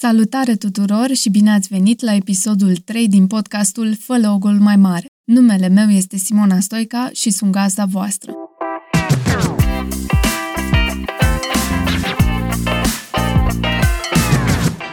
Salutare tuturor și bine ați venit la episodul 3 din podcastul Fă logul mai mare. Numele meu este Simona Stoica și sunt gazda voastră.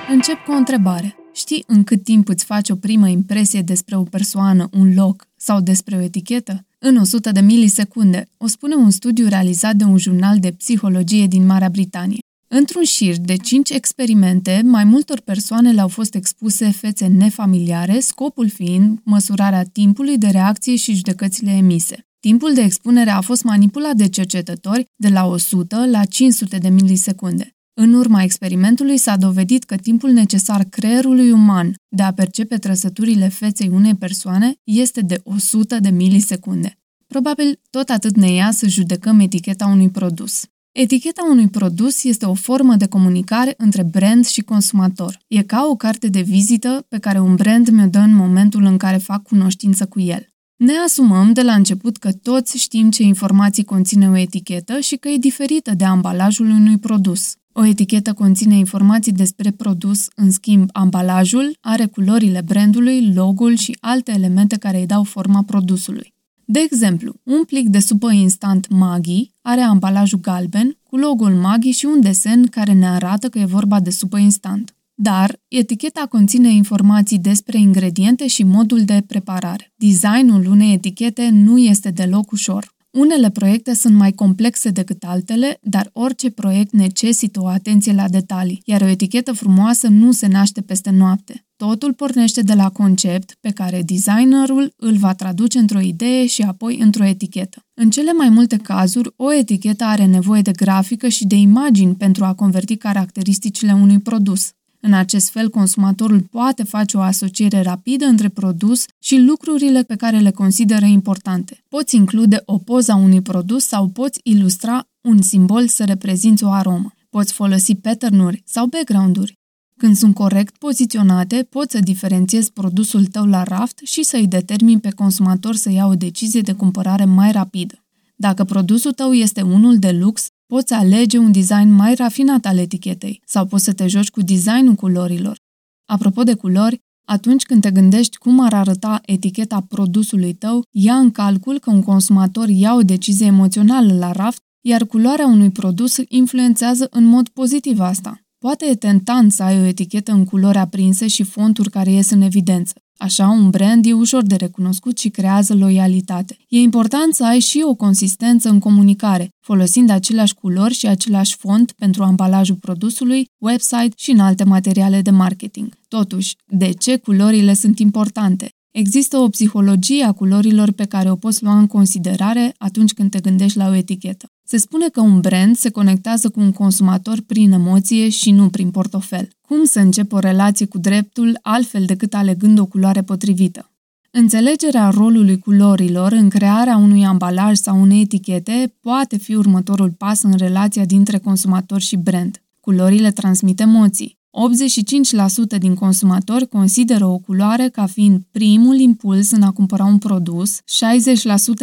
Încep cu o întrebare. Știi în cât timp îți faci o primă impresie despre o persoană, un loc sau despre o etichetă? În 100 de milisecunde, o spune un studiu realizat de un jurnal de psihologie din Marea Britanie. Într-un șir de 5 experimente, mai multor persoane le-au fost expuse fețe nefamiliare, scopul fiind măsurarea timpului de reacție și judecățile emise. Timpul de expunere a fost manipulat de cercetători de la 100 la 500 de milisecunde. În urma experimentului s-a dovedit că timpul necesar creierului uman de a percepe trăsăturile feței unei persoane este de 100 de milisecunde. Probabil tot atât ne ia să judecăm eticheta unui produs. Eticheta unui produs este o formă de comunicare între brand și consumator. E ca o carte de vizită pe care un brand mi-o dă în momentul în care fac cunoștință cu el. Ne asumăm de la început că toți știm ce informații conține o etichetă și că e diferită de ambalajul unui produs. O etichetă conține informații despre produs, în schimb, ambalajul are culorile brandului, logo-ul și alte elemente care îi dau forma produsului. De exemplu, un plic de supă instant Maggi are ambalajul galben cu logo-ul Maggi și un desen care ne arată că e vorba de supă instant. Dar eticheta conține informații despre ingrediente și modul de preparare. Designul unei etichete nu este deloc ușor. Unele proiecte sunt mai complexe decât altele, dar orice proiect necesită o atenție la detalii, iar o etichetă frumoasă nu se naște peste noapte. Totul pornește de la concept pe care designerul îl va traduce într-o idee și apoi într-o etichetă. În cele mai multe cazuri, o etichetă are nevoie de grafică și de imagini pentru a converti caracteristicile unui produs. În acest fel, consumatorul poate face o asociere rapidă între produs și lucrurile pe care le consideră importante. Poți include o poză a unui produs sau poți ilustra un simbol să reprezinți o aromă. Poți folosi pattern-uri sau background-uri. Când sunt corect poziționate, poți să diferențiezi produsul tău la raft și să îi determini pe consumator să ia o decizie de cumpărare mai rapidă. Dacă produsul tău este unul de lux, Poți alege un design mai rafinat al etichetei sau poți să te joci cu designul culorilor. Apropo de culori, atunci când te gândești cum ar arăta eticheta produsului tău, ia în calcul că un consumator ia o decizie emoțională la raft, iar culoarea unui produs influențează în mod pozitiv asta. Poate e tentant să ai o etichetă în culori aprinse și fonturi care ies în evidență. Așa, un brand e ușor de recunoscut și creează loialitate. E important să ai și o consistență în comunicare, folosind aceleași culori și același font pentru ambalajul produsului, website și în alte materiale de marketing. Totuși, de ce culorile sunt importante? Există o psihologie a culorilor pe care o poți lua în considerare atunci când te gândești la o etichetă. Se spune că un brand se conectează cu un consumator prin emoție și nu prin portofel. Cum să încep o relație cu dreptul altfel decât alegând o culoare potrivită? Înțelegerea rolului culorilor în crearea unui ambalaj sau unei etichete poate fi următorul pas în relația dintre consumator și brand. Culorile transmit emoții. 85% din consumatori consideră o culoare ca fiind primul impuls în a cumpăra un produs, 60%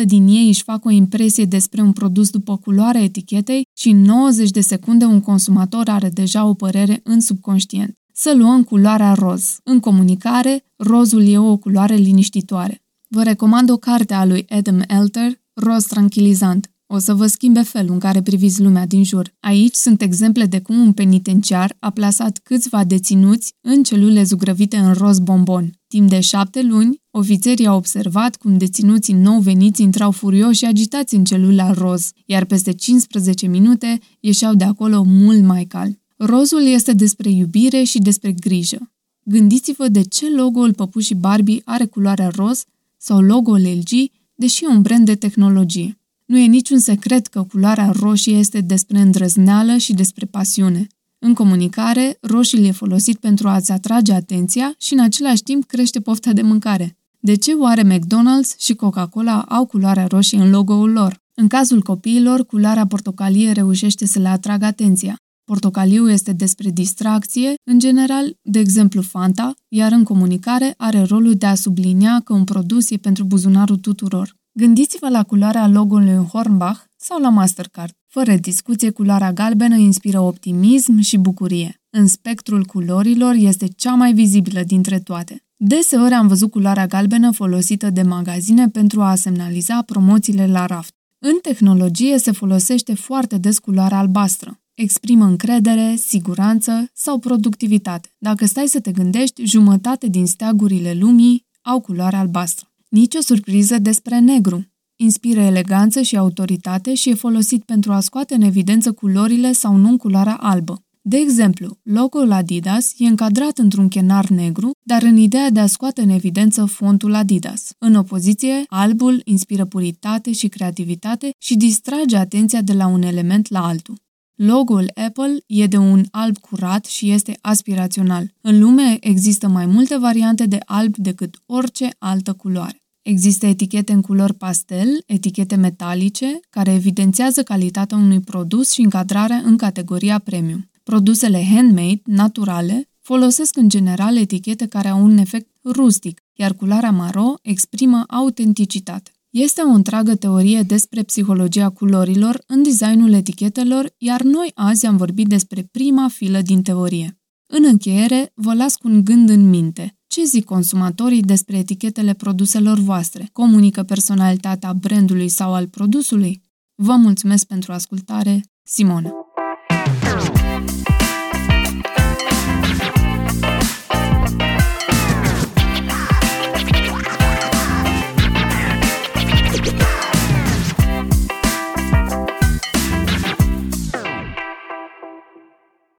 din ei își fac o impresie despre un produs după culoarea etichetei și în 90 de secunde un consumator are deja o părere în subconștient. Să luăm culoarea roz. În comunicare, rozul e o culoare liniștitoare. Vă recomand o carte a lui Adam Elter, Roz tranquilizant. O să vă schimbe felul în care priviți lumea din jur. Aici sunt exemple de cum un penitenciar a plasat câțiva deținuți în celule zugrăvite în roz bombon. Timp de șapte luni, ofițerii au observat cum deținuții nou veniți intrau furioși și agitați în celula roz, iar peste 15 minute ieșeau de acolo mult mai calmi. Rozul este despre iubire și despre grijă. Gândiți-vă de ce logo-ul Păpușii Barbie are culoarea roz sau logo-ul LG, deși e un brand de tehnologie. Nu e niciun secret că culoarea roșie este despre îndrăzneală și despre pasiune. În comunicare, roșiul e folosit pentru a-ți atrage atenția și în același timp crește pofta de mâncare. De ce oare McDonald's și Coca-Cola au culoarea roșie în logo-ul lor? În cazul copiilor, culoarea portocalie reușește să le atragă atenția. Portocaliu este despre distracție, în general, de exemplu Fanta, iar în comunicare are rolul de a sublinia că un produs e pentru buzunarul tuturor. Gândiți-vă la culoarea logo-ului Hornbach sau la Mastercard. Fără discuție, culoarea galbenă inspiră optimism și bucurie. În spectrul culorilor este cea mai vizibilă dintre toate. Deseori am văzut culoarea galbenă folosită de magazine pentru a semnaliza promoțiile la raft. În tehnologie se folosește foarte des culoarea albastră. Exprimă încredere, siguranță sau productivitate. Dacă stai să te gândești, jumătate din steagurile lumii au culoare albastră. Nici o surpriză despre negru. Inspiră eleganță și autoritate și e folosit pentru a scoate în evidență culorile sau nu culoarea albă. De exemplu, logo-ul Adidas e încadrat într-un chenar negru, dar în ideea de a scoate în evidență fontul Adidas. În opoziție, albul inspiră puritate și creativitate și distrage atenția de la un element la altul. Logo-ul Apple e de un alb curat și este aspirațional. În lume există mai multe variante de alb decât orice altă culoare. Există etichete în culori pastel, etichete metalice, care evidențiază calitatea unui produs și încadrarea în categoria premium. Produsele handmade, naturale, folosesc în general etichete care au un efect rustic, iar culoarea maro exprimă autenticitate. Este o întreagă teorie despre psihologia culorilor în designul etichetelor, iar noi azi am vorbit despre prima filă din teorie. În încheiere, vă las cu un gând în minte. Ce zic consumatorii despre etichetele produselor voastre? Comunică personalitatea brandului sau al produsului? Vă mulțumesc pentru ascultare, Simona!